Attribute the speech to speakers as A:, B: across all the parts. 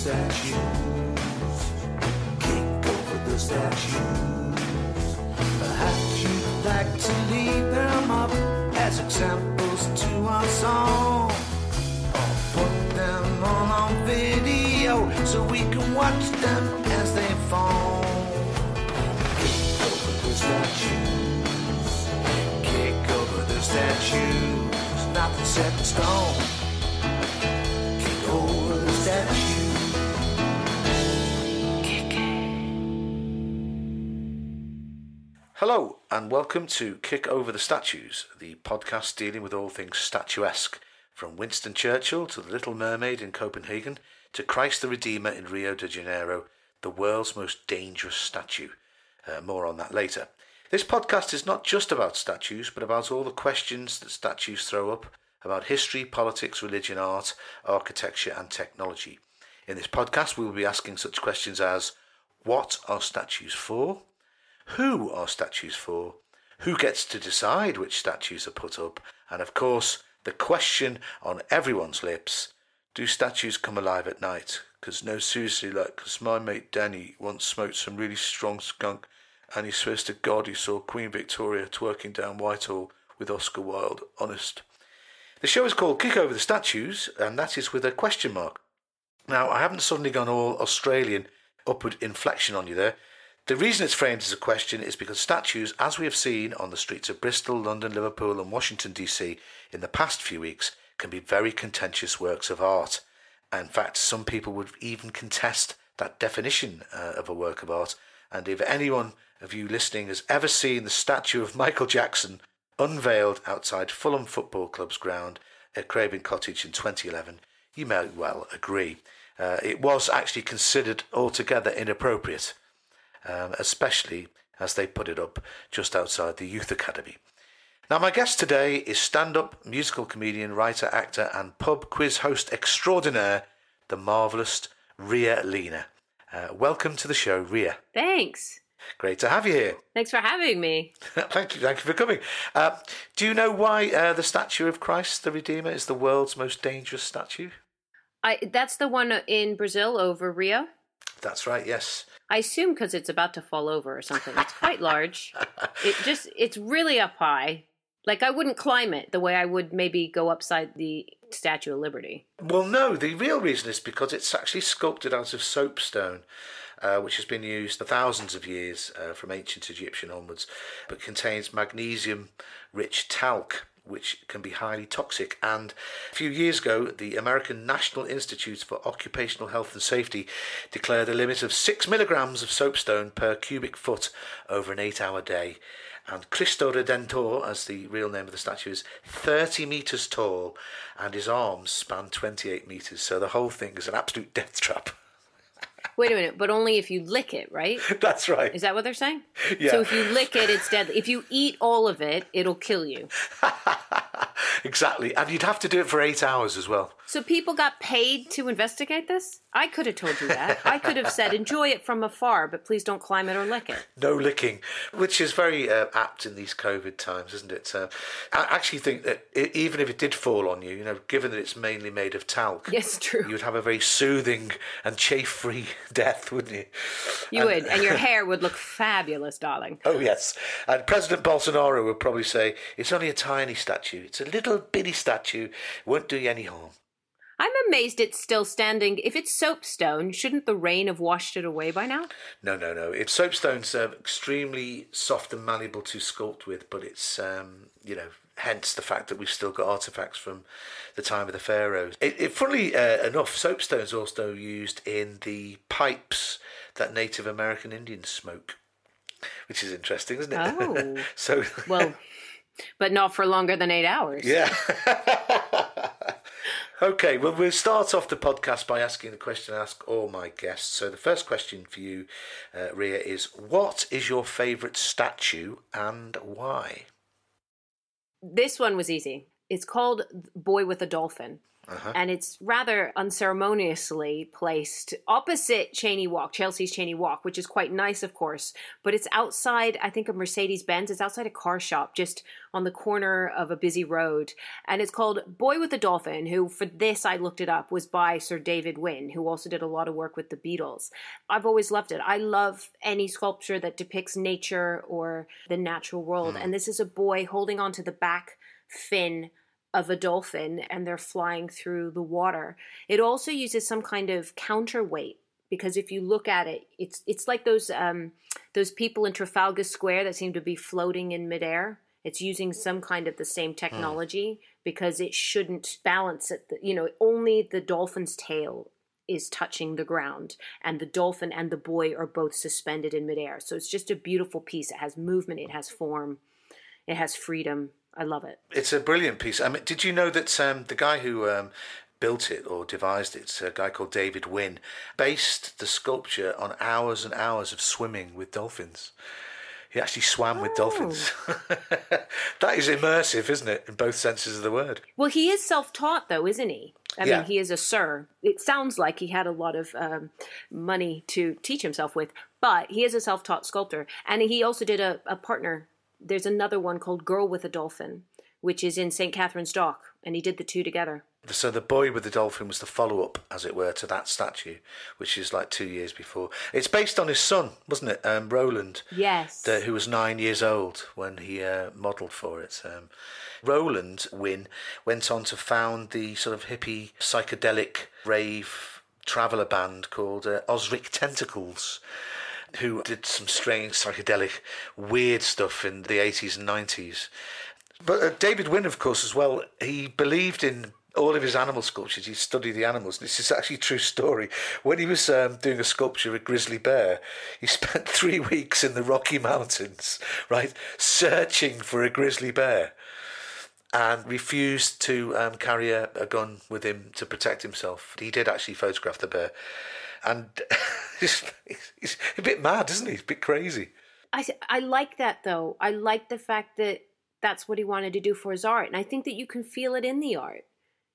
A: statues. Kick over the statues. Perhaps you'd like to leave them up as examples to our song. Or put them on on video so we can watch them as they fall. Kick over the statues. Kick over the statues. Nothing set in stone.
B: Hello, and welcome to Kick Over the Statues, the podcast dealing with all things statuesque, from Winston Churchill to the Little Mermaid in Copenhagen to Christ the Redeemer in Rio de Janeiro, the world's most dangerous statue. Uh, more on that later. This podcast is not just about statues, but about all the questions that statues throw up about history, politics, religion, art, architecture, and technology. In this podcast, we will be asking such questions as What are statues for? Who are statues for, who gets to decide which statues are put up, and of course, the question on everyone's lips do statues come alive at night? Because, no, seriously, like, because my mate Danny once smoked some really strong skunk, and he swears to God he saw Queen Victoria twerking down Whitehall with Oscar Wilde. Honest. The show is called Kick Over the Statues, and that is with a question mark. Now, I haven't suddenly gone all Australian upward inflection on you there. The reason it's framed as a question is because statues, as we have seen on the streets of Bristol, London, Liverpool, and Washington, D.C., in the past few weeks, can be very contentious works of art. In fact, some people would even contest that definition uh, of a work of art. And if anyone of you listening has ever seen the statue of Michael Jackson unveiled outside Fulham Football Club's ground at Craven Cottage in 2011, you may well agree. Uh, it was actually considered altogether inappropriate um, especially as they put it up just outside the Youth Academy. Now, my guest today is stand up musical comedian, writer, actor, and pub quiz host extraordinaire, the marvellous Ria Lena. Uh, welcome to the show, Ria.
C: Thanks.
B: Great to have you here.
C: Thanks for having me.
B: thank you, thank you for coming. Uh, do you know why uh, the statue of Christ the Redeemer is the world's most dangerous statue?
C: I that's the one in Brazil over Rio.
B: That's right. Yes.
C: I assume because it's about to fall over or something. It's quite large. It just it's really up high. Like I wouldn't climb it the way I would maybe go upside the Statue of Liberty.
B: Well, no. The real reason is because it's actually sculpted out of soapstone. Uh, which has been used for thousands of years uh, from ancient Egyptian onwards, but contains magnesium rich talc, which can be highly toxic. And a few years ago, the American National Institute for Occupational Health and Safety declared a limit of six milligrams of soapstone per cubic foot over an eight hour day. And Cristo Redentor, as the real name of the statue is, 30 metres tall, and his arms span 28 metres. So the whole thing is an absolute death trap.
C: Wait a minute, but only if you lick it, right?
B: That's right.
C: Is that what they're saying?
B: Yeah.
C: So if you lick it, it's deadly. If you eat all of it, it'll kill you.
B: exactly. And you'd have to do it for eight hours as well.
C: So people got paid to investigate this? I could have told you that. I could have said, enjoy it from afar, but please don't climb it or lick it.
B: No licking, which is very uh, apt in these COVID times, isn't it? Uh, I actually think that i even if it did fall on you, you know, given that it's mainly made of talc,
C: Yes, true.
B: you'd have a very soothing and chafe-free death, wouldn't you?
C: You would, and your hair would look fabulous, darling.
B: Oh yes, and President Bolsonaro would probably say it's only a tiny statue. It's a little bitty statue. Won't do you any harm.
C: I'm amazed it's still standing. If it's soapstone, shouldn't the rain have washed it away by now?
B: No, no, no. It's soapstone's uh, extremely soft and malleable to sculpt with, but it's um, you know hence the fact that we've still got artifacts from the time of the pharaohs. It, it funnily uh, enough, soapstone's also used in the pipes that Native American Indians smoke, which is interesting, isn't it?
C: Oh.
B: so
C: Well, but not for longer than eight hours.
B: yeah. okay, well, we'll start off the podcast by asking the question I ask all my guests. So, the first question for you, uh, Ria, is what is your favourite statue and why?
C: This one was easy. It's called Boy with a Dolphin. Uh-huh. and it's rather unceremoniously placed opposite Cheyne Walk, Chelsea's Cheyne Walk, which is quite nice, of course. But it's outside, I think, of Mercedes Benz. It's outside a car shop, just on the corner of a busy road, and it's called Boy with a Dolphin. Who, for this, I looked it up, was by Sir David Wynne, who also did a lot of work with the Beatles. I've always loved it. I love any sculpture that depicts nature or the natural world, hmm. and this is a boy holding onto the back fin of a dolphin and they're flying through the water. It also uses some kind of counterweight because if you look at it, it's it's like those um, those people in Trafalgar Square that seem to be floating in midair. It's using some kind of the same technology because it shouldn't balance it. You know, only the dolphin's tail is touching the ground, and the dolphin and the boy are both suspended in midair. So it's just a beautiful piece. It has movement, it has form, it has freedom. I love it.
B: It's a brilliant piece. I mean, did you know that um, the guy who um, built it or devised it, it's a guy called David Wynne, based the sculpture on hours and hours of swimming with dolphins. He actually swam with dolphins. that is immersive, isn't it, in both senses of the word?
C: Well, he is self taught, though, isn't he? I
B: Yeah.
C: mean, he is a sir. It sounds like he had a lot of um, money to teach himself with, but he is a self taught sculptor. And he also did a, a partner. There's another one called Girl with a Dolphin, which is in St. Catherine's Dock, and he did the two together.
B: So the boy with the dolphin was the follow-up, as it were, to that statue, which is like two years before. It's based on his son, wasn't it, um, Roland?
C: Yes.
B: the, who was nine years old when he uh, modelled for it. Um, Roland Wynne went on to found the sort of hippie psychedelic rave traveller band called uh, Ozric Tentacles, who did some strange psychedelic weird stuff in the 80s and 90s. But uh, David Wynne, of course, as well, he believed in all of his animal sculptures. He studied the animals. This is actually a true story. When he was um, doing a sculpture of a grizzly bear, he spent three weeks in the Rocky Mountains, right, searching for a grizzly bear and refused to um, carry a, a gun with him to protect himself. He did actually photograph the bear. And he's, he's a bit mad, isn't he? He's a bit crazy.
C: I I like that though. I like the fact that that's what he wanted to do for his art, and I think that you can feel it in the art.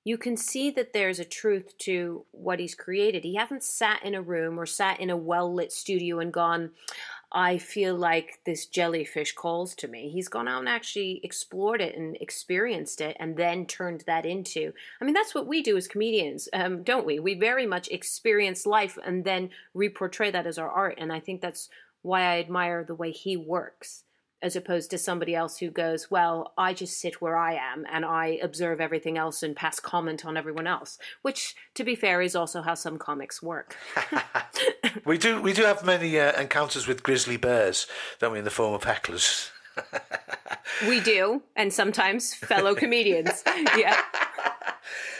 C: You can see that there's a truth to what he's created. He hasn't sat in a room or sat in a well lit studio and gone, I feel like this jellyfish calls to me. He's gone out and actually explored it and experienced it and then turned that into. I mean, that's what we do as comedians, um, don't we? We very much experience life and then reportray that as our art. And I think that's why I admire the way he works, as opposed to somebody else who goes, Well, I just sit where I am and I observe everything else and pass comment on everyone else, which, to be fair, is also how some comics work.
B: We do we do have many uh, encounters with grizzly bears, don't we, in the form of hecklers.
C: we do, and sometimes fellow comedians. Yeah.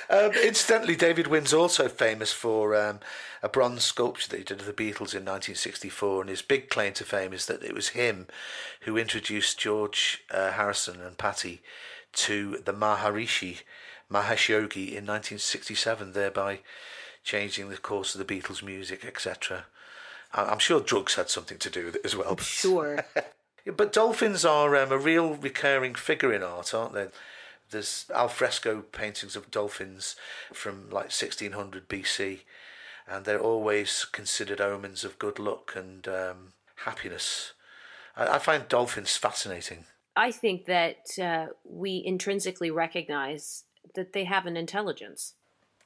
B: Um, incidentally, David Wynne's also famous for um, a bronze sculpture that he did of the Beatles in 1964, and his big claim to fame is that it was him who introduced George uh, Harrison and Pattie to the Maharishi, Mahesh Yogi, in 1967, thereby changing the course of the Beatles' music, etc. I'm sure drugs had something to do with it as well.
C: Sure.
B: But dolphins are um, a real recurring figure in art, aren't they? There's alfresco paintings of dolphins from like 1600 BC, and they're always considered omens of good luck and um, happiness. I, I find dolphins fascinating.
C: I think that uh, we intrinsically recognize that they have an intelligence.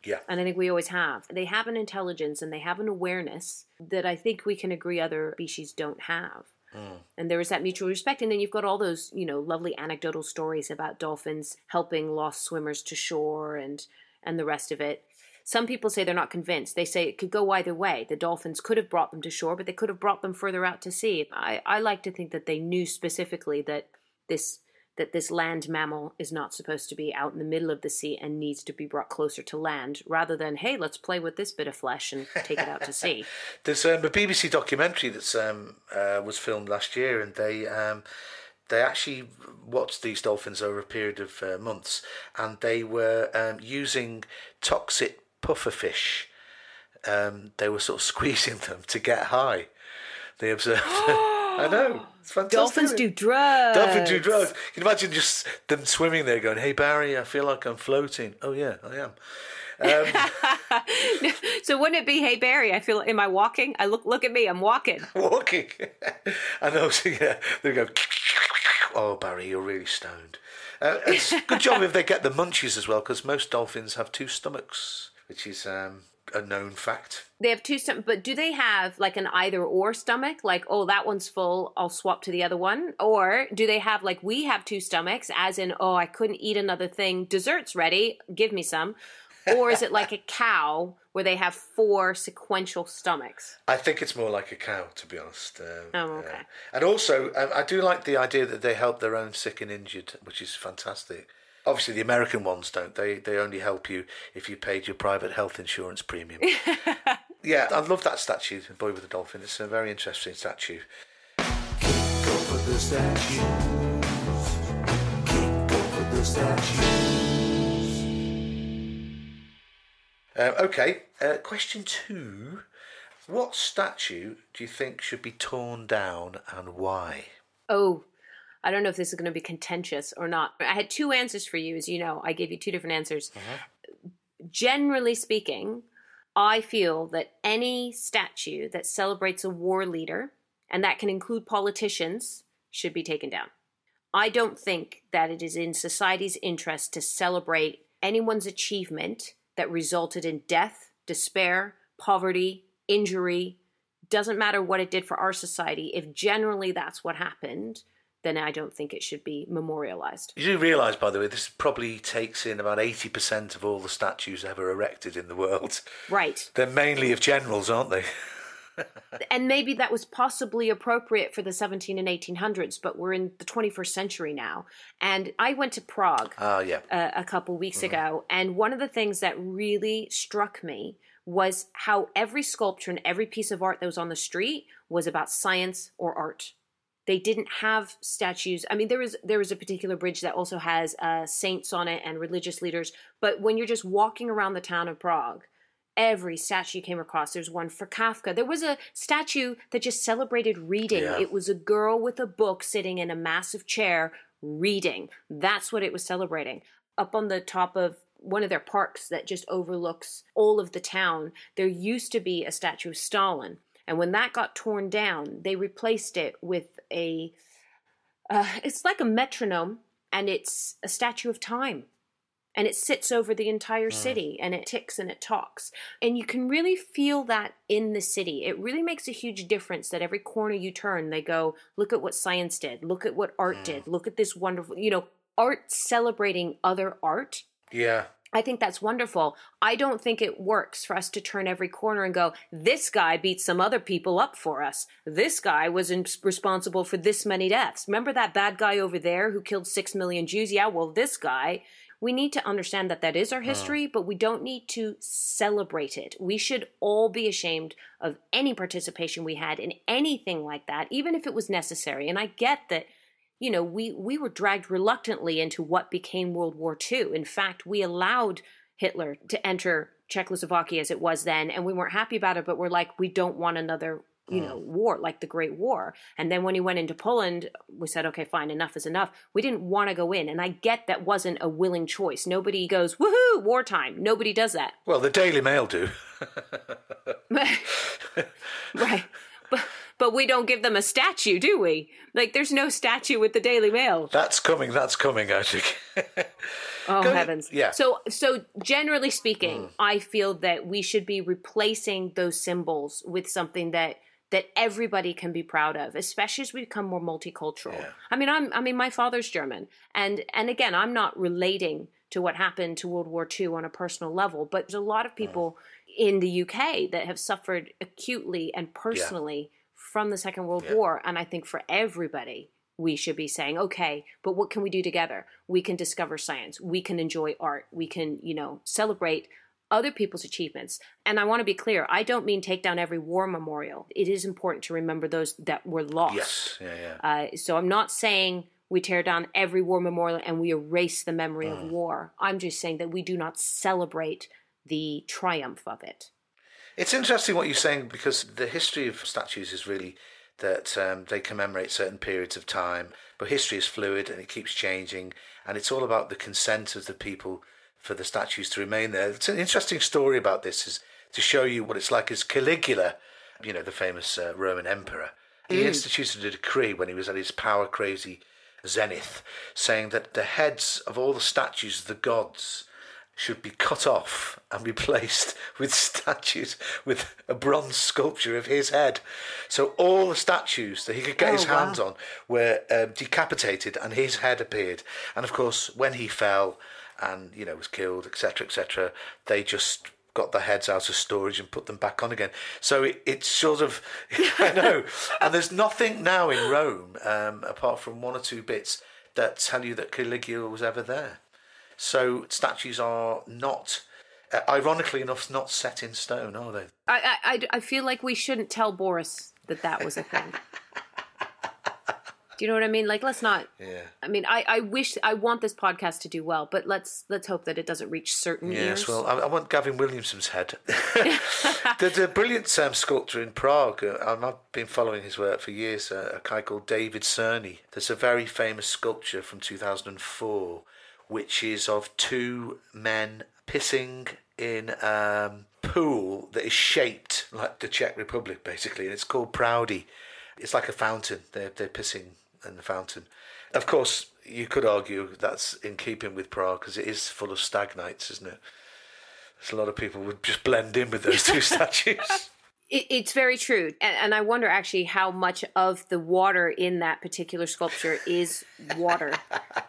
B: Yeah.
C: And I think we always have. They have an intelligence and they have an awareness that I think we can agree other species don't have. Mm. And there is that mutual respect. And then you've got all those, you know, lovely anecdotal stories about dolphins helping lost swimmers to shore and and the rest of it. Some people say they're not convinced. They say it could go either way. The dolphins could have brought them to shore, but they could have brought them further out to sea. I, I like to think that they knew specifically that this that this land mammal is not supposed to be out in the middle of the sea and needs to be brought closer to land, rather than hey, let's play with this bit of flesh and take it out to sea.
B: There's um, a BBC documentary that um, uh, was filmed last year, and they um, they actually watched these dolphins over a period of uh, months, and they were um, using toxic pufferfish. Um, they were sort of squeezing them to get high. They observed. I know. It's fantastic.
C: Dolphins do drugs.
B: Dolphins do drugs. You Can imagine just them swimming there going, hey, Barry, I feel like I'm floating. Oh, yeah, I am. Um,
C: So wouldn't it be, hey Barry? I feel. Am I walking? I look. Look at me. I'm walking.
B: walking. and also, yeah, they go, oh, Barry, you're really stoned. Uh, it's a good job if they get the munchies as well, because most dolphins have two stomachs, which is um, a known fact.
C: They have two stomachs, but do they have like an either or stomach? Like, oh, that one's full. I'll swap to the other one. Or do they have like we have two stomachs, as in, oh, I couldn't eat another thing. Dessert's ready. Give me some. Or is it like a cow where they have four sequential stomachs?
B: I think it's more like a cow, to be honest. Um,
C: Oh, okay.
B: uh, and also, um, I do like the idea that they help their own sick and injured, which is fantastic. Obviously, the American ones don't. They they only help you if you paid your private health insurance premium. yeah, I love that statue, the boy with the dolphin. It's a very interesting statue.
A: Kick over the statues. Kick over the statues.
B: Uh, okay, uh, question two. What statue do you think should be torn down and why?
C: Oh, I don't know if this is going to be contentious or not. I had two answers for you, as you know. I gave you two different answers. Mm-hmm. Generally speaking, I feel that any statue that celebrates a war leader, and that can include politicians, should be taken down. I don't think that it is in society's interest to celebrate anyone's achievement that resulted in death, despair, poverty, injury. Doesn't matter what it did for our society. If generally that's what happened, then I don't think it should be memorialized.
B: You do realise, by the way, this probably takes in about 80% of all the statues ever erected in the world.
C: Right.
B: They're mainly of generals, aren't they?
C: And maybe that was possibly appropriate for the 17 and 1800s, but we're in the 21st century now. And I went to Prague.
B: Ah, yeah.
C: uh, a couple weeks ago, and one of the things that really struck me was how every sculpture and every piece of art that was on the street was about science or art. They didn't have statues. I mean, there is there is a particular bridge that also has uh, saints on it and religious leaders. But when you're just walking around the town of Prague, every statue you came across. There's one for Kafka. There was a statue that just celebrated reading.
B: Yeah.
C: It was a girl with a book sitting in a massive chair reading. That's what it was celebrating. Up on the top of one of their parks that just overlooks all of the town, there used to be a statue of Stalin. And when that got torn down, they replaced it with a uh, it's like a metronome and it's a statue of time. And it sits over the entire city and it ticks and it talks. And you can really feel that in the city. It really makes a huge difference that every corner you turn they go look at what science did. Look at what art did. Look at this wonderful you know art celebrating other art.
B: Yeah.
C: I think that's wonderful. I don't think it works for us to turn every corner and go, this guy beat some other people up for us. This guy was in- responsible for this many deaths. Remember that bad guy over there who killed six million Jews? Yeah, well, this guy. We need to understand that that is our uh-huh. history, but we don't need to celebrate it. We should all be ashamed of any participation we had in anything like that, even if it was necessary. And I get that you know, we, we were dragged reluctantly into what became World War II. In fact, we allowed Hitler to enter Czechoslovakia as it was then, and we weren't happy about it, but we're like, we don't want another, you mm. know, war like the Great War. And then when he went into Poland, we said, okay, fine, enough is enough. We didn't want to go in. And I get that wasn't a willing choice. Nobody goes, woohoo, wartime. Nobody does that.
B: Well, the Daily Mail do.
C: right. But, but we don't give them a statue, do we? Like, there's no statue with the Daily Mail.
B: That's coming. That's coming, I think.
C: Oh
B: Go-
C: heavens!
B: yeah.
C: So, so generally speaking, hmm. I feel that we should be replacing those symbols with something that that everybody can be proud of, especially as we become more multicultural.
B: Yeah.
C: I mean, I'm I mean, my father's German, and and again, I'm not relating to what happened to World War II on a personal level, but there's a lot of hmm. people in the UK that have suffered acutely and personally from the Second World
B: Yeah.
C: War, and I think for everybody we should be saying, okay, but what can we do together? We can discover science. We can enjoy art. We can, you know, celebrate other people's achievements. And I want to be clear, I don't mean take down every war memorial. It is important to remember those that were lost.
B: yes. Yeah, yeah.
C: Uh, so I'm not saying we tear down every war memorial and we erase the memory
B: Mm.
C: of war. I'm just saying that we do not celebrate the triumph of it.
B: It's interesting what you're saying because the history of statues is really that um, they commemorate certain periods of time. But history is fluid and it keeps changing, and it's all about the consent of the people for the statues to remain there. It's an interesting story about this is to show you what it's like as Caligula, you know, the famous uh, Roman emperor. He instituted a decree when he was at his power crazy zenith, saying that the heads of all the statues of the gods should be cut off and replaced with statues with a bronze sculpture of his head. So all the statues that he could get
C: Oh,
B: his hands
C: wow.
B: on were um, decapitated, and his head appeared. And of course, when he fell and you know was killed, etc., etc., they just got the heads out of storage and put them back on again. So it, it's sort of, I know, and there's nothing now in Rome um, apart from one or two bits that tell you that Caligula was ever there. So statues are not, uh, ironically enough, not set in stone, are they?
C: I, I, I, I feel like we shouldn't tell Boris that that was a thing. do you know what I mean? Like, let's not.
B: Yeah.
C: I mean, I, I wish I want this podcast to do well, but let's let's hope that it doesn't reach certain
B: Yes,
C: ears.
B: well, I, I want Gavin Williamson's head. There's a brilliant um, sculptor in Prague. uh, I've been following his work for years. Uh, a guy called David Cerny. There's a very famous sculpture from 2004, which is of two men pissing in a um, pool that is shaped like the Czech Republic, basically, and it's called Proudy. It's like a fountain. They're they're pissing in the fountain. Of course, you could argue that's in keeping with Prague because it is full of stagnites, isn't it? There's a lot of people would just blend in with those two statues.
C: It, it's very true, and, and I wonder actually how much of the water in that particular sculpture is water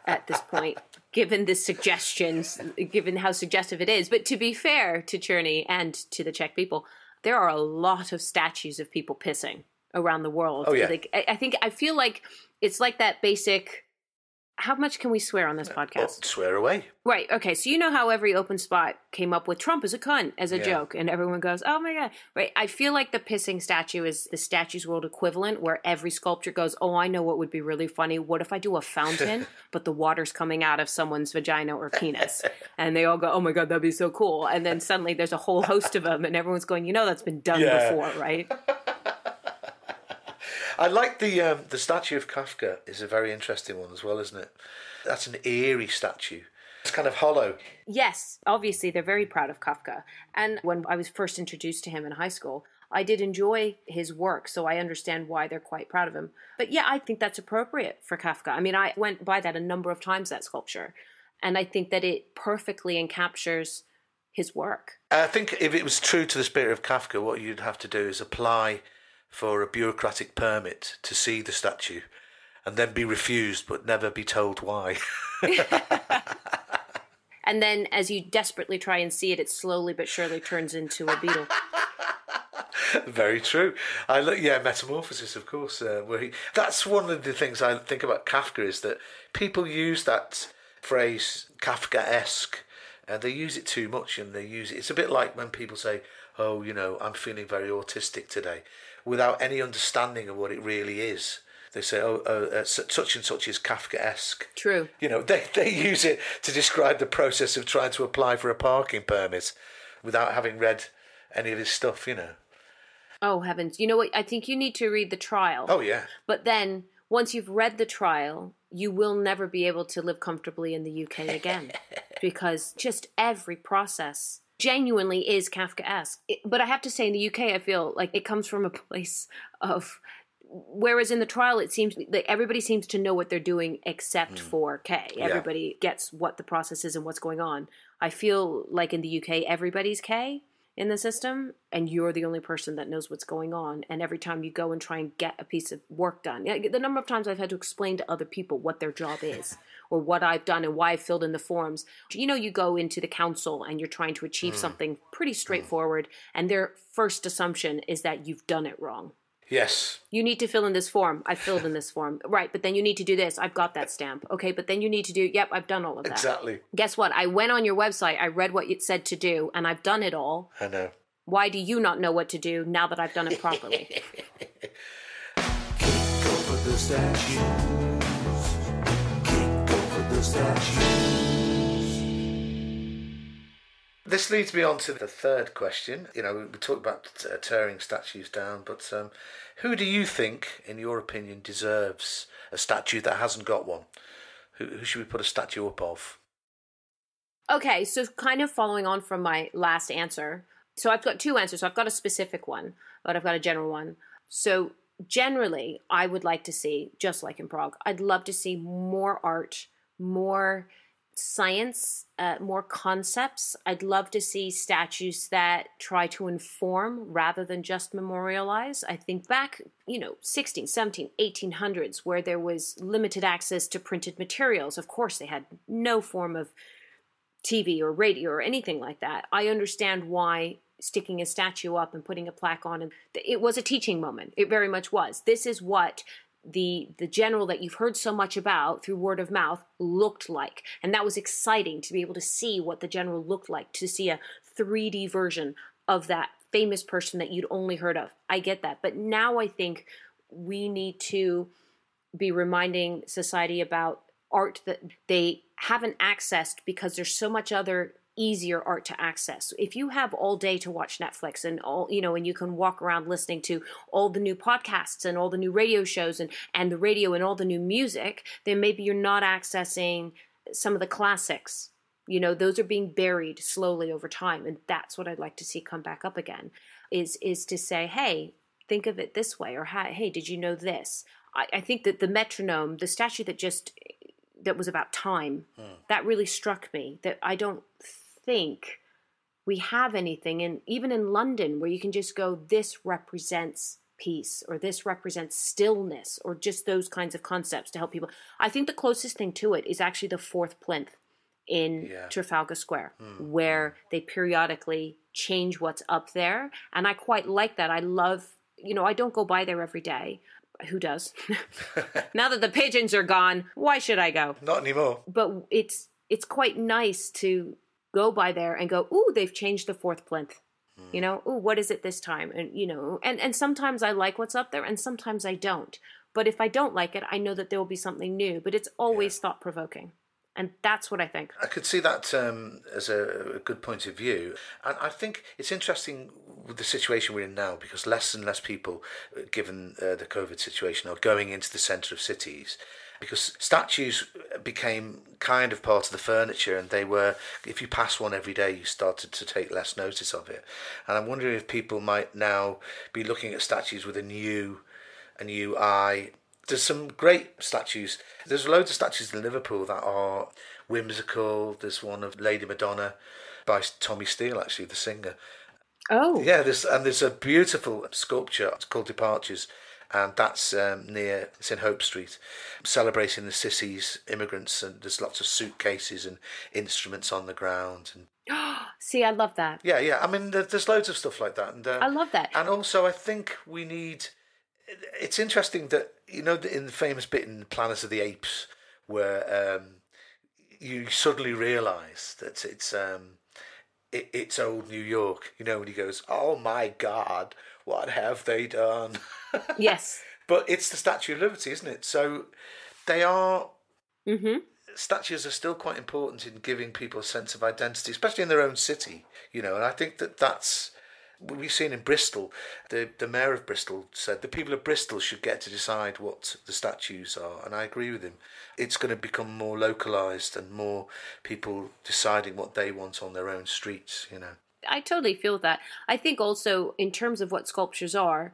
C: at this point, given the suggestions, given how suggestive it is. But to be fair to Cerny and to the Czech people, there are a lot of statues of people pissing around the world.
B: Oh, yeah.
C: like I, I think I feel like it's like that basic. How much can we swear on this
B: Well,
C: podcast?
B: swear away.
C: Right. Okay. So you know how every open spot came up with Trump as a cunt as a
B: Yeah.
C: joke, and everyone goes, "Oh my god!" Right. I feel like the pissing statue is the statues world equivalent, where every sculpture goes, "Oh, I know what would be really funny. What if I do a fountain, but the water's coming out of someone's vagina or penis?" And they all go, "Oh my god, that'd be so cool!" And then suddenly there's a whole host of them, and everyone's going, "You know, that's been done
B: Yeah.
C: before, right?"
B: I like the um, the statue of Kafka is a very interesting one as well, isn't it? That's an eerie statue. It's kind of hollow.
C: Yes, obviously they're very proud of Kafka. And when I was first introduced to him in high school, I did enjoy his work, so I understand why they're quite proud of him. But yeah, I think that's appropriate for Kafka. I mean, I went by that a number of times, that sculpture, and I think that it perfectly encaptures his work.
B: I think if it was true to the spirit of Kafka, what you'd have to do is apply for a bureaucratic permit to see the statue and then be refused but never be told why.
C: And then as you desperately try and see it, it slowly but surely turns into a beetle.
B: Very true. I look, yeah, metamorphosis, of course. Uh, where he, that's one of the things I think about Kafka is that people use that phrase Kafka-esque, and they use it too much, and they use it. It's a bit like when people say, "Oh, you know, I'm feeling very autistic today," without any understanding of what it really is. They say, "Oh, uh, uh, such and such is Kafka-esque."
C: True.
B: You know, they they use it to describe the process of trying to apply for a parking permit without having read any of his stuff. You know.
C: Oh, heavens. You know what? I think you need to read the trial.
B: Oh yeah.
C: But then, once you've read the trial, you will never be able to live comfortably in the UK again because just every process genuinely is Kafkaesque. It- But I have to say, in the UK, I feel like it comes from a place of. Whereas in the trial, it seems that everybody seems to know what they're doing except hmm. for K.
B: Yeah.
C: Everybody gets what the process is and what's going on. I feel like in the UK, everybody's K in the system and you're the only person that knows what's going on. And every time you go and try and get a piece of work done the number of times i've had to explain to other people what their job is or what i've done and why i've filled in the forms. You know you go into the council and you're trying to achieve mm. something pretty mm. straightforward and their first assumption is that you've done it wrong
B: Yes.
C: you need to fill in this form i filled in this form right but then you need to do this i've got that stamp okay but then you need to do yep i've done all of that
B: Exactly.
C: guess what i went on your website i read what it said to do and i've done it all
B: I know.
C: why do you not know what to do now that I've done it properly?
A: Kick over the statues. Kick over the statues.
B: This leads me on to the third question. You know, we talked about uh, tearing statues down, but um, who do you think, in your opinion, deserves a statue that hasn't got one? Who, who should we put a statue up of?
C: Okay, so kind of following on from my last answer. So I've got two answers. So I've got a specific one, but I've got a general one. So generally, I would like to see, just like in Prague, I'd love to see more art, more science, uh, more concepts. I'd love to see statues that try to inform rather than just memorialize. I think back, you know, 16, 17, 1800s, where there was limited access to printed materials. Of course, they had no form of TV or radio or anything like that. I understand why sticking a statue up and putting a plaque on and it was a teaching moment it very much was this is what the the general that you've heard so much about through word of mouth looked like. And that was exciting to be able to see what the general looked like to see a 3D version of that famous person that you'd only heard of. I get that. But now i think we need to be reminding society about art that they haven't accessed because there's so much other easier art to access. If you have all day to watch Netflix and all, you know, and you can walk around listening to all the new podcasts and all the new radio shows and, and the radio and all the new music, then maybe you're not accessing some of the classics. You know, those are being buried slowly over time. And that's what I'd like to see come back up again is, is to say, hey, think of it this way, or hey, did you know this? I, I think that the metronome, the statue that just that was about time, hmm. that really struck me. That I don't think we have anything and even in London where you can just go this represents peace or this represents stillness or just those kinds of concepts to help people. I think the closest thing to it is actually the fourth plinth in yeah. Trafalgar Square mm. where they periodically change what's up there and I quite like that. I love, you know, I don't go by there every day. Who does? now that the pigeons are gone, why should I go?
B: Not anymore.
C: But it's it's quite nice to go by there and go, ooh, they've changed the fourth plinth. Mm. You know, ooh, what is it this time? And you know, and and sometimes I like what's up there, and sometimes I don't. But if I don't like it, I know that there will be something new. But it's always yeah. thought provoking. And that's what I think.
B: I could see that um, as a, a, good point of view. And I think it's interesting with the situation we're in now because less and less people, uh, given uh, the COVID situation, are going into the centre of cities because statues became kind of part of the furniture and they were if you pass one every day you started to take less notice of it. And i'm wondering if people might now be looking at statues with a new a new eye. There's some great statues. There's loads of statues in liverpool that are whimsical. There's one of lady madonna by tommy steele actually the singer.
C: Oh.
B: Yeah there's and there's a beautiful sculpture. It's called departures and that's um, near it's in Hope Street, celebrating the Sissies immigrants, and there's lots of suitcases and instruments on the ground. And
C: see, I love that.
B: Yeah, yeah. I mean, there's loads of stuff like that, and uh,
C: I love that.
B: And also, I think we need. It's interesting that you know in the famous bit in Planet of the Apes where um, you suddenly realise that it's. Um, it, it's old New York, you know, when he goes, "Oh my God, what have they done?"
C: Yes.
B: but it's the Statue of Liberty, isn't it? So they are.
C: Mm-hmm.
B: Statues are still quite important in giving people a sense of identity, especially in their own city, you know. And I think that that's what we've seen in Bristol. The the mayor of Bristol said the people of Bristol should get to decide what the statues are, and I agree with him. It's going to become more localized and more people deciding what they want on their own streets, you know.
C: I totally feel that. I think also in terms of what sculptures are,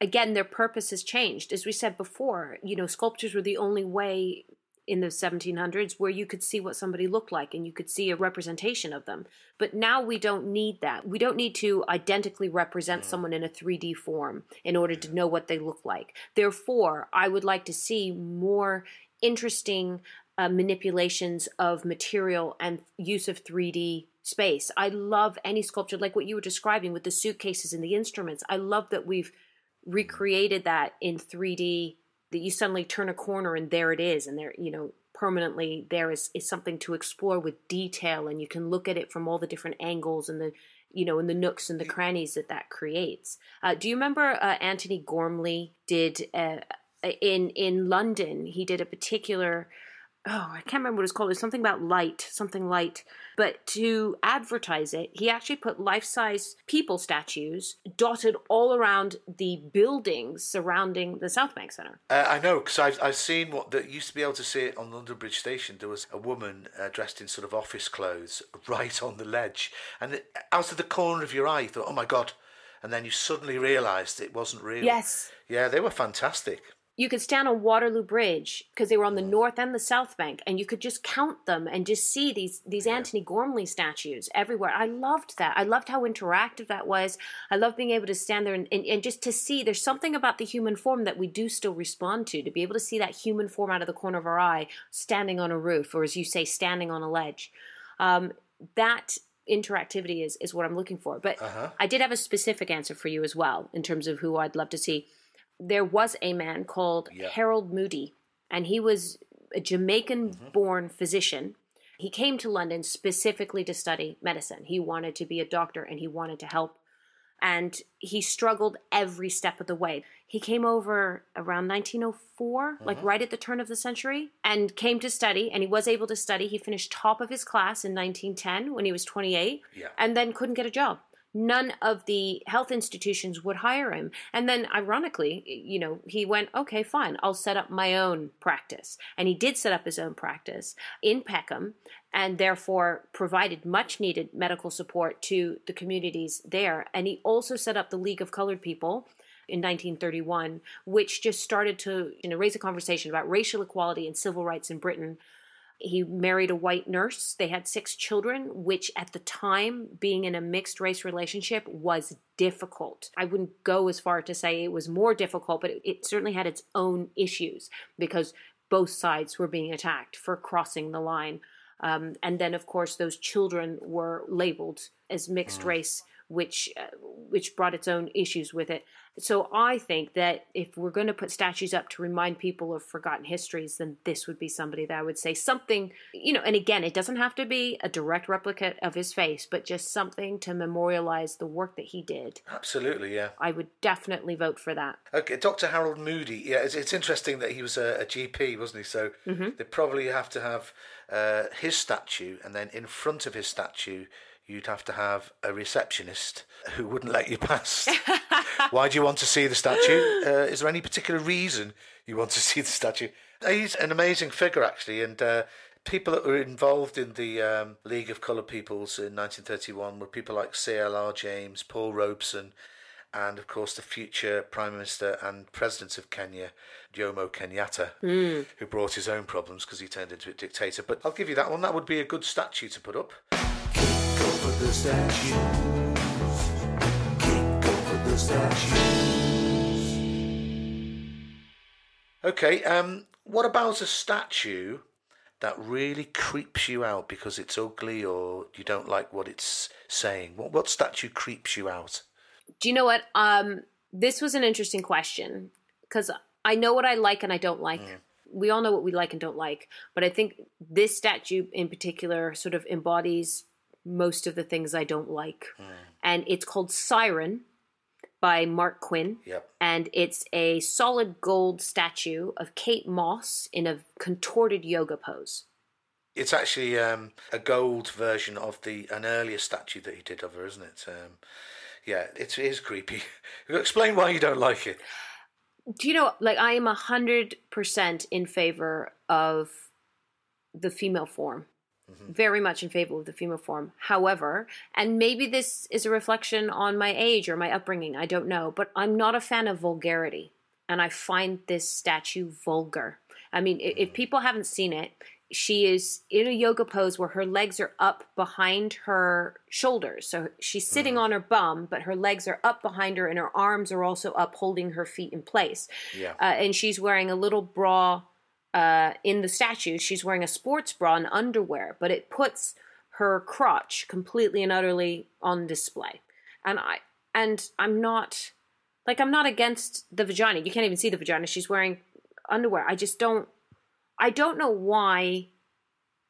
C: again, their purpose has changed. As we said before, you know, sculptures were the only way in the 1700s where you could see what somebody looked like and you could see a representation of them. But now we don't need that. We don't need to identically represent mm. someone in a 3D form in order to know what they look like. Therefore, I would like to see more interesting uh, manipulations of material and use of 3D space. I love any sculpture like what you were describing with the suitcases and the instruments. I love that we've recreated that in 3D that you suddenly turn a corner and there it is and there you know permanently there is, is something to explore with detail and you can look at it from all the different angles and the you know in the nooks and the crannies that that creates uh, do you remember uh, Antony Gormley did uh, in in London he did a particular oh, I can't remember what it's called. It's something about light, something light. But to advertise it, he actually put life size people statues dotted all around the buildings surrounding the South Bank Centre.
B: Uh, I know because I've I've seen what that used to be able to see it on London Bridge Station. There was a woman uh, dressed in sort of office clothes right on the ledge, and it, out of the corner of your eye, you thought, "Oh my god!" And then you suddenly realised it wasn't real.
C: Yes.
B: Yeah, they were fantastic.
C: You could stand on Waterloo Bridge because they were on the north and the south bank, and you could just count them and just see these these Antony Gormley statues everywhere. I loved that. I loved how interactive that was. I love being able to stand there and, and, and just to see. There's something about the human form that we do still respond to. To be able to see that human form out of the corner of our eye, standing on a roof, or as you say, standing on a ledge. Um, that interactivity is is what I'm looking for. But
B: Uh-huh.
C: I did have a specific answer for you as well in terms of who I'd love to see. There was a man called
B: Yeah.
C: Harold Moody, and he was a Jamaican mm-hmm. born physician. He came to London specifically to study medicine. He wanted to be a doctor and he wanted to help. And he struggled every step of the way. He came over around 1904, like mm-hmm. right at the turn of the century, and came to study. And he was able to study. He finished top of his class in 1910 when he was 28,
B: Yeah.
C: and then couldn't get a job. None of the health institutions would hire him. And then, ironically, you know, he went, okay, fine, I'll set up my own practice. And he did set up his own practice in Peckham and therefore provided much needed medical support to the communities there. And he also set up the League of Colored People in 1931, which just started to you know, raise a conversation about racial equality and civil rights in Britain. He married a white nurse. They had six children, which at the time, being in a mixed race relationship, was difficult. I wouldn't go as far to say it was more difficult, but it, it certainly had its own issues because both sides were being attacked for crossing the line. Um, and then, of course, those children were labeled as mixed race, which uh, which brought its own issues with it. So I think that if we're going to put statues up to remind people of forgotten histories, then this would be somebody that I would say something, you know. And again, it doesn't have to be a direct replica of his face, but just something to memorialize the work that he did.
B: Absolutely, yeah.
C: I would definitely vote for that.
B: Okay, Dr. Harold Moody. Yeah, it's, it's interesting that he was a, a GP, wasn't he? So they probably have to have uh, his statue, and then in front of his statue, you'd have to have a receptionist who wouldn't let you pass. Why do you want to see the statue? Uh, is there any particular reason you want to see the statue? He's an amazing figure, actually, and. Uh, People that were involved in the um, League of Coloured Peoples in 1931 were people like C.L.R. James, Paul Robeson, and of course the future Prime Minister and President of Kenya, Jomo Kenyatta, who brought his own problems because he turned into a dictator. But I'll give you that one. That would be a good statue to put up.
A: Over the statues. Kick over the statues.
B: Okay, um, what about a statue that really creeps you out because it's ugly or you don't like what it's saying? What, what statue creeps you out?
C: Do you know what? Um, this was an interesting question because I know what I like and I don't like. We all know what we like and don't like, but I think this statue in particular sort of embodies most of the things I don't like. And it's called Siren by Marc Quinn.
B: Yep.
C: And it's a solid gold statue of Kate Moss in a contorted yoga pose.
B: It's actually um, a gold version of the an earlier statue that he did of her, isn't it? Um, yeah, it is creepy. Explain why you don't like it.
C: do you know like i am a hundred percent in favor of the female form Mm-hmm. very much in favor of the female form however and maybe this is a reflection on my age or my upbringing i don't know but i'm not a fan of vulgarity and i find this statue vulgar i mean i- if mm. people haven't seen it she is in a yoga pose where her legs are up behind her shoulders. So she's sitting mm-hmm. on her bum, but her legs are up behind her and her arms are also up holding her feet in place.
B: Yeah.
C: Uh, and she's wearing a little bra uh, in the statue. She's wearing a sports bra and underwear, but it puts her crotch completely and utterly on display. And I and I'm not like I'm not against the vagina. You can't even see the vagina. She's wearing underwear. I just don't I don't know why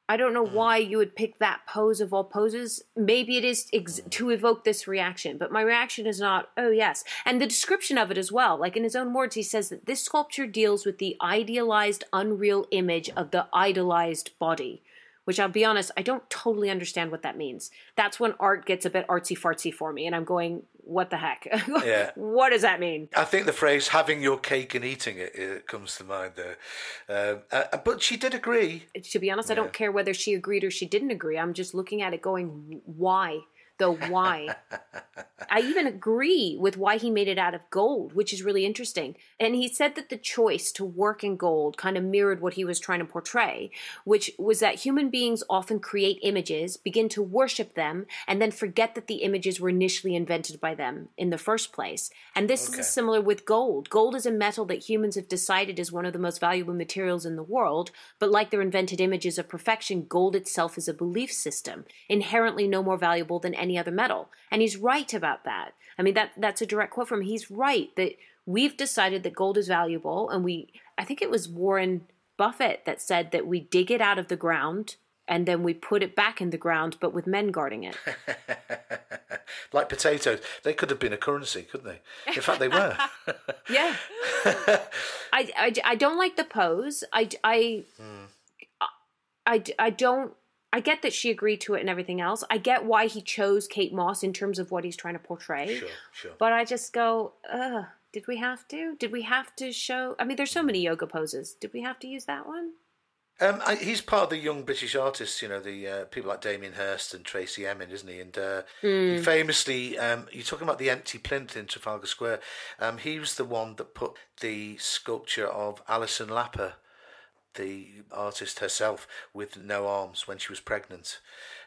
C: I don't know why you would pick that pose of all poses. Maybe it is ex- to evoke this reaction, but my reaction is not, oh, yes. And the description of it as well, like in his own words, he says that this sculpture deals with the idealized, unreal image of the idolized body, which I'll be honest, I don't totally understand what that means. That's when art gets a bit artsy fartsy for me, and I'm going, what the heck?
B: Yeah.
C: what does that mean?
B: I think the phrase "having your cake and eating it" it comes to mind there. Um, uh, but she did agree.
C: to be honest, I don't care whether she agreed or she didn't agree. I'm just looking at it going, why? The why. I even agree with why he made it out of gold, which is really interesting. And he said that the choice to work in gold kind of mirrored what he was trying to portray, which was that human beings often create images, begin to worship them, and then forget that the images were initially invented by them in the first place. And this
B: Okay.
C: is similar with gold. Gold is a metal that humans have decided is one of the most valuable materials in the world, but like their invented images of perfection, gold itself is a belief system, inherently no more valuable than any other metal. And he's right about that. I mean that that's a direct quote from him. He's right that we've decided that gold is valuable and we I think it was Warren Buffett that said that we dig it out of the ground and then we put it back in the ground but with men guarding it.
B: like potatoes, they could have been a currency, couldn't they? In fact, they were.
C: Yeah. I, I, I don't like the pose. I, I, hmm. I, I don't. I get that she agreed to it and everything else. I get why he chose Kate Moss in terms of what he's trying to portray.
B: sure, sure.
C: But I just go, ugh. Did we have to? Did we have to show? I mean, there's so many yoga poses. Did we have to use that one?
B: Um, I, he's part of the young British artists, you know, the uh, people like Damien Hirst and Tracey Emin, isn't he? And uh, he famously, um, you're talking about the empty plinth in Trafalgar Square. Um, he was the one that put the sculpture of Alison Lapper, the artist herself, with no arms when she was pregnant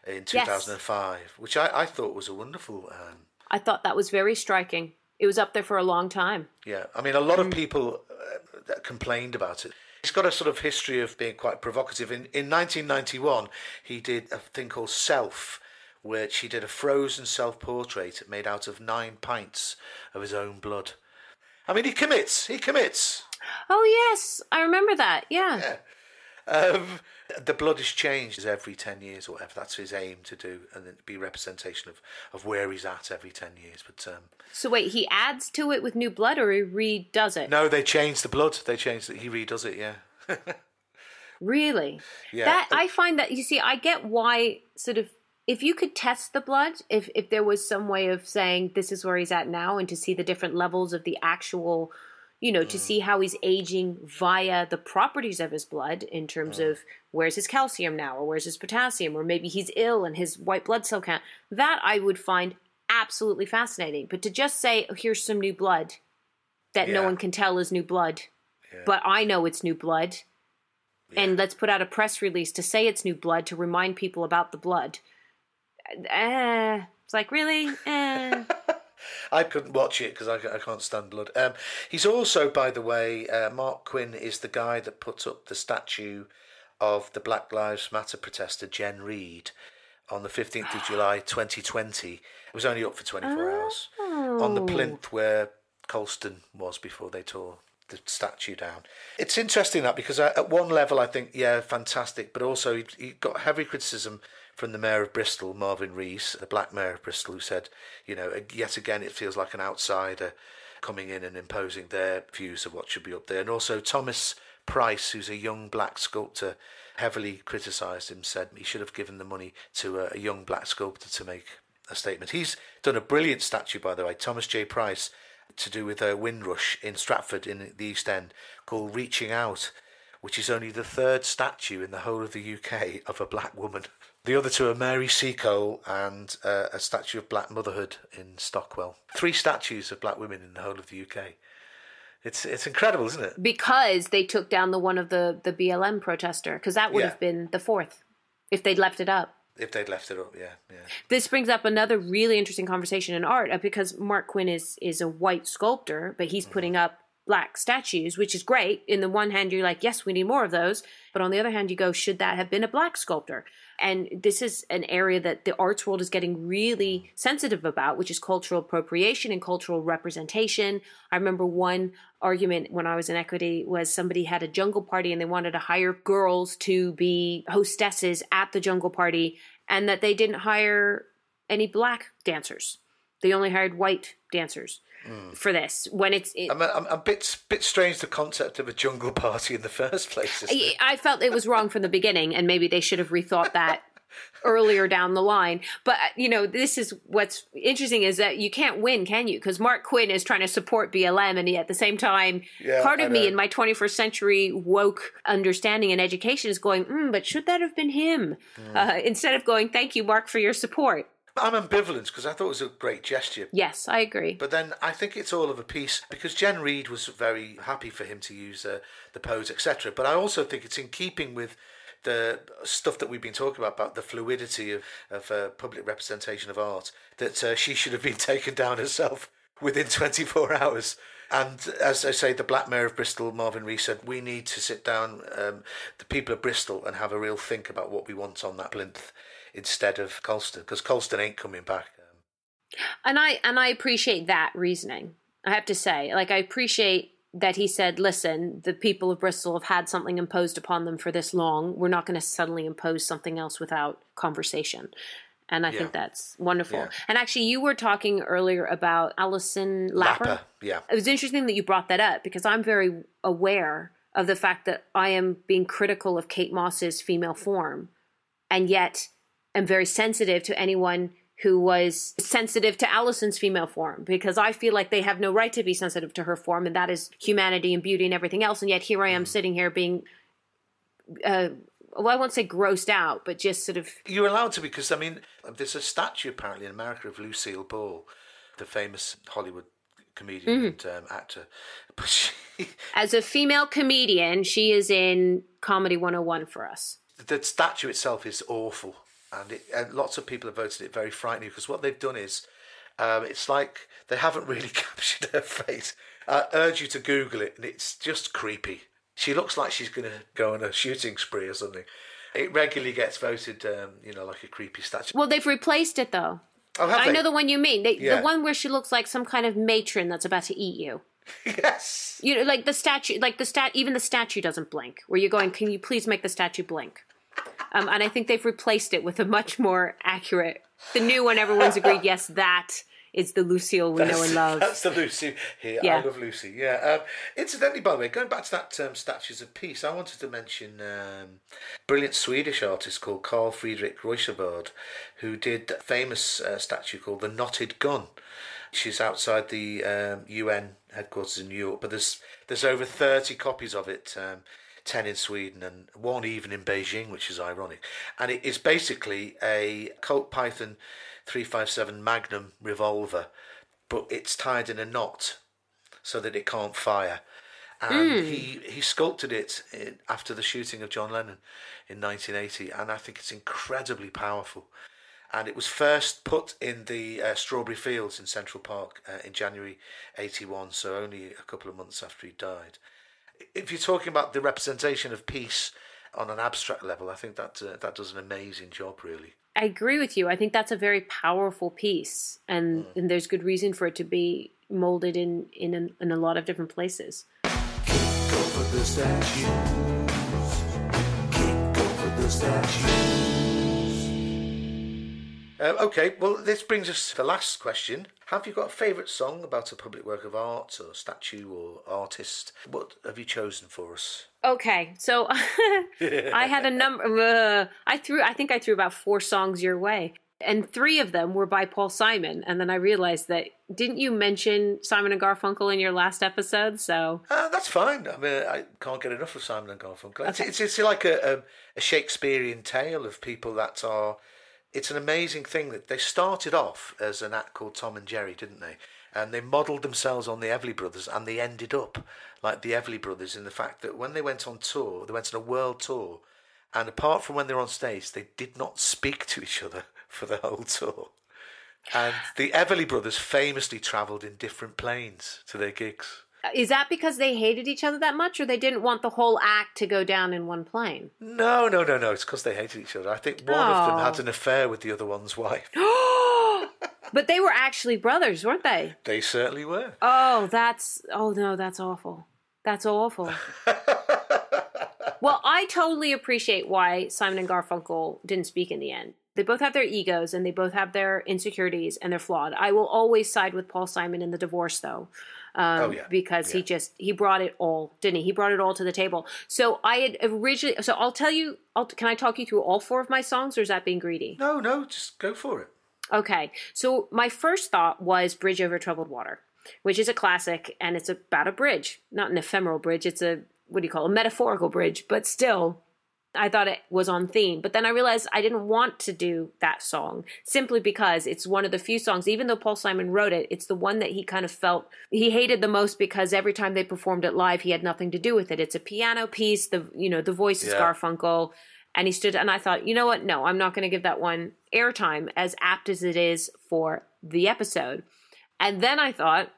B: in 2005, which I, I thought was a wonderful. Um,
C: I thought that was very striking. It was up there for a long time.
B: Yeah, I mean, a lot of people uh, complained about it. He's got a sort of history of being quite provocative. In in 1991, he did a thing called Self, which he did a frozen self-portrait made out of nine pints of his own blood. I mean, he commits. He commits.
C: Oh yes, I remember that. Yeah.
B: Um, the blood is changed every 10 years or whatever. That's his aim to do, and then be representation of, of where he's at every 10 years. But um,
C: So wait, he adds to it with new blood, or he redoes it?
B: no, they change the blood. They change it. He redoes it, yeah.
C: Really?
B: Yeah.
C: That I find that you see, I get why sort of if you could test the blood, if if there was some way of saying this is where he's at now, and to see the different levels of the actual, you know, to see how he's aging via the properties of his blood in terms of where's his calcium now, or where's his potassium, or maybe he's ill and his white blood cell count. That I would find absolutely fascinating. But to just say, oh, here's some new blood that no one can tell is new blood, but I know it's new blood and let's put out a press release to say it's new blood to remind people about the blood. Eh, it's like really, eh.
B: I couldn't watch it because I, I can't stand blood. Um, he's also, by the way, uh, Marc Quinn is the guy that put up the statue of the Black Lives Matter protester Jen Reid on the 15th of July 2020. It was only up for 24 hours. On the plinth where Colston was before they tore the statue down. It's interesting that because I, at one level I think, yeah, fantastic, but also he, he got heavy criticism from the mayor of Bristol, Marvin Rees, the black mayor of Bristol, who said, you know, yet again it feels like an outsider coming in and imposing their views of what should be up there. And also Thomas Price, who's a young black sculptor, heavily criticised him, said he should have given the money to a, a young black sculptor to make a statement. He's done a brilliant statue, by the way, Thomas J. Price, to do with a Windrush in Stratford in the East End called Reaching Out, which is only the third statue in the whole of the UK of a black woman. The other two are Mary Seacole and uh, a statue of black motherhood in Stockwell. Three statues of black women in the whole of the UK. It's it's incredible, isn't it?
C: because they took down the one of the the BLM protester, because that would
B: Yeah.
C: have been the fourth if they'd left it up.
B: If they'd left it up, yeah, yeah.
C: This brings up another really interesting conversation in art uh, because Marc Quinn is is a white sculptor, but he's putting up black statues, which is great. In the one hand, you're like, yes, we need more of those, but on the other hand, you go, should that have been a black sculptor? And this is an area that the arts world is getting really sensitive about, which is cultural appropriation and cultural representation. I remember one argument when I was in equity was somebody had a jungle party and they wanted to hire girls to be hostesses at the jungle party, and that they didn't hire any black dancers. They only hired white dancers for this. When it's, it,
B: I'm, a, I'm a bit bit strange the concept of a jungle party in the first place. It?
C: I felt it was wrong from the beginning, and maybe they should have rethought that earlier down the line. But uh, you know, this is what's interesting is that you can't win, can you? Because Marc Quinn is trying to support BLM, and he, at the same time,
B: Yeah,
C: part of me in my 21st century woke understanding and education is going, mm, but should that have been him?
B: Mm.
C: Uh, instead of going, thank you, Marc, for your support.
B: I'm ambivalent because I thought it was a great gesture.
C: Yes, I agree.
B: But then I think it's all of a piece because Jen Reid was very happy for him to use uh, the pose, etc. But I also think it's in keeping with the stuff that we've been talking about about the fluidity of, of uh, public representation of art that uh, she should have been taken down herself within 24 hours. And as I say, the Black Mayor of Bristol, Marvin Rees, said we need to sit down, um, the people of Bristol, and have a real think about what we want on that plinth instead of Colston, because Colston ain't coming back. Um,
C: and I and I appreciate that reasoning. I have to say, like I appreciate that he said, "Listen, the people of Bristol have had something imposed upon them for this long. We're not going to suddenly impose something else without conversation." And I
B: Yeah.
C: think that's wonderful.
B: Yeah.
C: And actually, you were talking earlier about Alison Lapper.
B: Lapper, yeah.
C: It was interesting that you brought that up because I'm very aware of the fact that I am being critical of Kate Moss's female form, and yet am very sensitive to anyone who was sensitive to Alison's female form because I feel like they have no right to be sensitive to her form, and that is humanity and beauty and everything else. And yet here I am sitting here being, uh, well, I won't say grossed out, but just sort of
B: You're allowed to because I mean, there's a statue apparently in America of Lucille Ball, the famous Hollywood comedian and um, actor. But she,
C: as a female comedian, she is in Comedy 101 for us.
B: the statue itself is awful, and, it, and lots of people have voted it very frightening because what they've done is, um, it's like they haven't really captured her face. I urge you to Google it, and it's just creepy. She looks like she's going to go on a shooting spree or something. It regularly gets voted, um, you know, like a creepy statue.
C: Well, they've replaced it though.
B: Oh, have
C: I
B: they?
C: know the one you mean. They,
B: Yeah.
C: The one where she looks like some kind of matron that's about to eat you.
B: yes.
C: You know, like the statue, like the stat, even the statue doesn't blink. Where you're going, can you please make the statue blink? Um, and I think they've replaced it with a much more accurate. The new one, everyone's agreed. Yes, that is the Lucille we know and love.
B: That's the Lucy here.
C: Yeah.
B: I love Lucy. Yeah. Um, incidentally, by the way, going back to that term statues of peace, I wanted to mention um, brilliant Swedish artist called Carl Fredrik Reuterswärd, who did a famous uh, statue called the Knotted Gun. She's outside the um, UN headquarters in New York, but there's there's over thirty copies of it. Um, 10 in Sweden and one even in Beijing, which is ironic. And it is basically a Colt Python 357 Magnum revolver, but it's tied in a knot so that it can't fire. And he, he sculpted it in, after the shooting of John Lennon in 1980, and I think it's incredibly powerful. And it was first put in the uh, Strawberry Fields in Central Park uh, in January 81, so only a couple of months after he died if you're talking about the representation of peace on an abstract level, I think that uh, that does an amazing job, really.
C: I agree with you. I think that's a very powerful piece, and, and there's good reason for it to be molded in in a, in a lot of different places.
A: Kick over the statues. Kick over the statues.
B: Uh, okay, well, this brings us to the last question. Have you got a favourite song about a public work of art or statue or artist? What have you chosen for us?
C: Okay, so I had a number. Uh, I threw. I think I threw about four songs your way, and three of them were by Paul Simon. And then I realized that didn't you mention Simon and Garfunkel in your last episode? So
B: Uh, that's fine. I mean, I can't get enough of Simon and Garfunkel. It's, it's, it's like a, a, a Shakespearean tale of people that are. It's an amazing thing that they started off as an act called Tom and Jerry, didn't they? And they modelled themselves on the Everly Brothers, and they ended up like the Everly Brothers in the fact that when they went on tour, they went on a world tour, and apart from when they were on stage, they did not speak to each other for the whole tour. And the Everly Brothers famously travelled in different planes to their gigs.
C: Is that because they hated each other that much, or they didn't want the whole act to go down in one plane?
B: No, no, no, no. It's because they hated each other. I think one of them
C: Oh.
B: had an affair with the other one's wife.
C: But they were actually brothers, weren't they?
B: They certainly were.
C: Oh, that's oh no, that's awful. That's awful. well, I totally appreciate why Simon and Garfunkel didn't speak in the end. They both have their egos and they both have their insecurities and they're flawed. I will always side with Paul Simon in the divorce though. Um,
B: Oh, yeah.
C: because he just he brought it all, didn't he? He brought it all to the table. So I had originally so I'll tell you I'll, can I talk you through all four of my songs or is that being greedy?
B: No, no, just go for it.
C: Okay, so my first thought was Bridge Over Troubled Water, which is a classic, and it's about a bridge, not an ephemeral bridge. It's a what do you call it? a metaphorical bridge, but still, I thought it was on theme. But then I realized I didn't want to do that song simply because it's one of the few songs, even though Paul Simon wrote it, it's the one that he kind of felt he hated the most because every time they performed it live, he had nothing to do with it. It's a piano piece. The you know the voice is
B: Yeah.
C: Garfunkel. And he stood, and I thought, you know what? No, I'm not going to give that one airtime as apt as it is for the episode. And then I thought,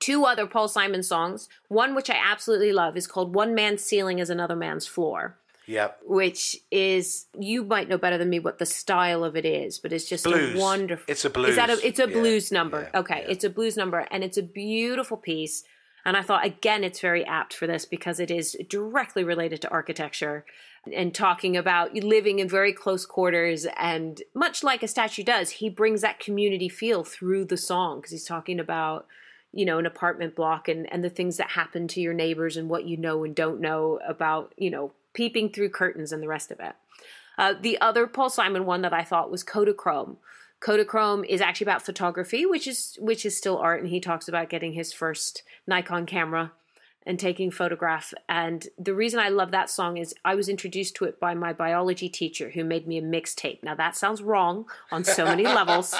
C: two other Paul Simon songs. One, which I absolutely love, is called One Man's Ceiling is Another Man's Floor,
B: Yep.
C: which is, you might know better than me what the style of it is, but it's just
B: Blues.
C: a wonderful.
B: It's a blues.
C: Is that a, it's a
B: Yeah,
C: blues number.
B: yeah,
C: okay,
B: yeah.
C: it's a blues number, and it's a beautiful piece. And I thought, again, it's very apt for this because it is directly related to architecture and talking about living in very close quarters. And much like a statue does, he brings that community feel through the song because he's talking about, you know, an apartment block and, and the things that happen to your neighbors and what you know and don't know about, you know, peeping through curtains and the rest of it. Uh, the other Paul Simon one that I thought was Kodachrome. Kodachrome is actually about photography, which is which is still art, and he talks about getting his first Nikon camera and taking photograph. And the reason I love that song is I was introduced to it by my biology teacher who made me a mixtape. Now that sounds wrong on so many levels.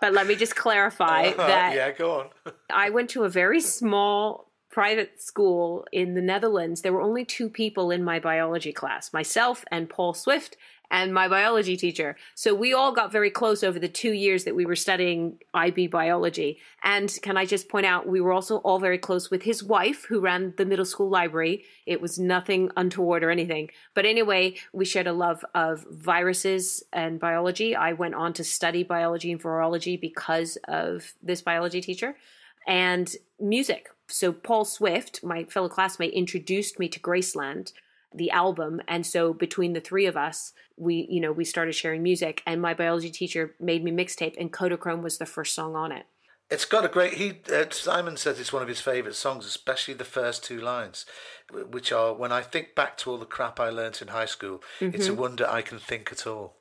C: But let me just clarify that
B: yeah, go on.
C: I went to a very small private school in the Netherlands. There were only two people in my biology class myself and Paul Swift and my biology teacher. So we all got very close over the two years that we were studying IB biology. And can I just point out, we were also all very close with his wife, who ran the middle school library. It was nothing untoward or anything. But anyway, we shared a love of viruses and biology. I went on to study biology and virology because of this biology teacher and music. So Paul Swift, my fellow classmate, introduced me to Graceland, the album, and so between the three of us, we you know we started sharing music. And my biology teacher made me mixtape, and Kodachrome was the first song on it.
B: It's got a great. He uh, Simon says it's one of his favourite songs, especially the first two lines, which are when I think back to all the crap I learnt in high school. It's a wonder I can think at all.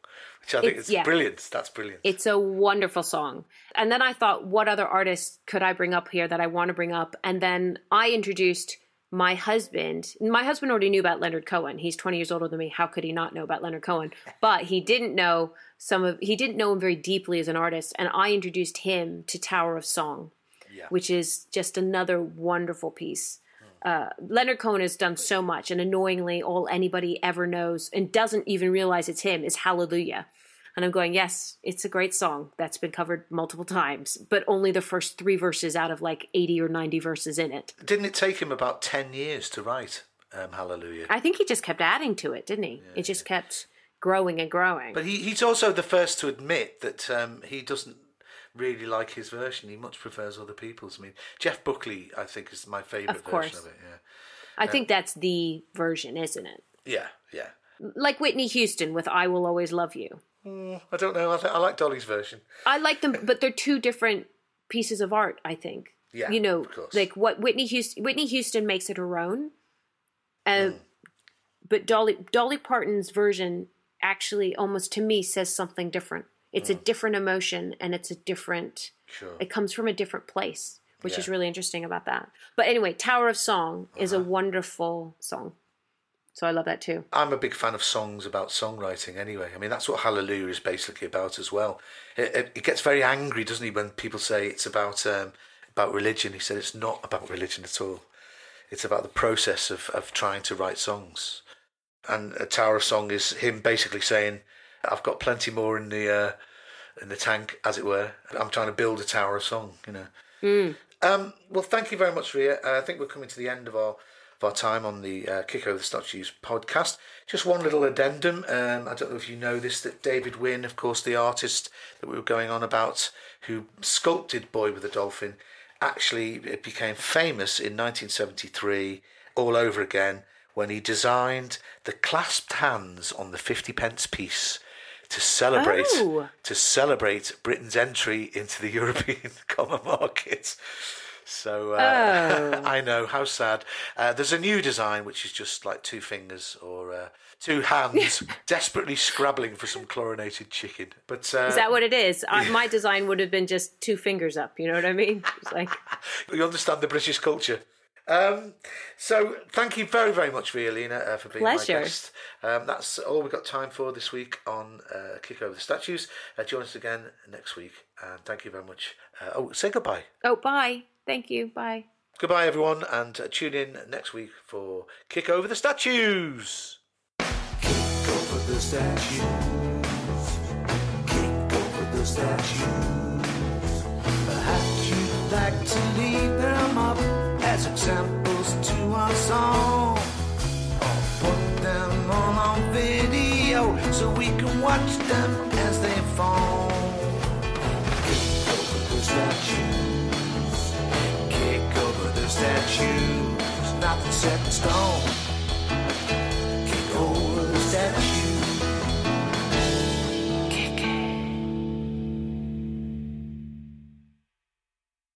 B: Which I think.
C: It's-
B: is
C: yeah.
B: brilliant. That's brilliant.
C: It's a wonderful song. And then I thought, what other artists could I bring up here that I want to bring up? And then I introduced my husband. My husband already knew about Leonard Cohen. He's 20 years older than me. How could he not know about Leonard Cohen? But he didn't know some of he didn't know him very deeply as an artist, and I introduced him to Tower of Song,
B: Yeah.
C: which is just another wonderful piece. Uh, Leonard Cohen has done so much, and annoyingly, all anybody ever knows and doesn't even realize it's him is Hallelujah. And I'm going, yes, it's a great song that's been covered multiple times, but only the first three verses out of like 80 or 90 verses in it.
B: Didn't it take him about ten years to write um, Hallelujah?
C: I think he just kept adding to it, didn't he? it just kept growing and growing.
B: But he, he's also the first to admit that um, he doesn't really like his version. He much prefers other people's. I mean, Jeff Buckley, I think, is my favourite version of it. Yeah,
C: I think that's the version, isn't it?
B: yeah, yeah.
C: Like Whitney Houston with I Will Always Love You.
B: I don't know. I, th- I like Dolly's version.
C: I like them, but they're two different pieces of art. I think.
B: Yeah,
C: you know, like what Whitney Houston. Whitney Houston makes it her own, uh,
B: Hmm.
C: but Dolly Dolly Parton's version actually almost to me says something different. It's a different emotion, and it's a different.
B: Hmm. Sure.
C: It comes from a different place, which is really interesting about that. But anyway, Tower of Song is
B: Uh-huh.
C: a wonderful song, so I love that too.
B: I'm a big fan of songs about songwriting anyway. I mean, that's what Hallelujah is basically about as well. It, it, it gets very angry, doesn't he, when people say it's about um, about religion. He said it's not about religion at all. It's about the process of, of trying to write songs. And a Tower of Song is him basically saying, I've got plenty more in the uh, in the tank, as it were. I'm trying to build a Tower of Song, you know. Um, well, thank you very much, Ria. Uh, I think we're coming to the end of our of our time on the uh, Kick Over the Statues podcast. Just one little addendum. Um, I don't know if you know this, that David Wynne, of course, the artist that we were going on about, who sculpted Boy with a Dolphin, actually it became famous in 1973 all over again when he designed the clasped hands on the 50 pence piece to celebrate
C: Oh.
B: to celebrate Britain's entry into the European common market. So uh,
C: Oh.
B: I know how sad. Uh, there's a new design which is just like two fingers or uh, two hands desperately scrabbling for some chlorinated chicken. But uh,
C: Is that what it is? Uh, my design would have been just two fingers up. You know what I mean? It's like,
B: you understand the British culture. Um, so thank you very, very much, Violina, uh, for being
C: Pleasure.
B: my guest. Um, that's all we've got time for this week on uh, Kick Over the Statues. Uh, join us again next week, and thank you very much. Uh, oh, say goodbye.
C: oh, bye. Thank you. Bye.
B: Goodbye, everyone, and uh, tune in next week for Kick Over the Statues.
A: Kick over the statues. Kick over the statues. Perhaps you'd like to leave them up as examples to our song. Or put them on our video so we can watch them as they fall. Kick over the statues. Statues. Nothing set in stone.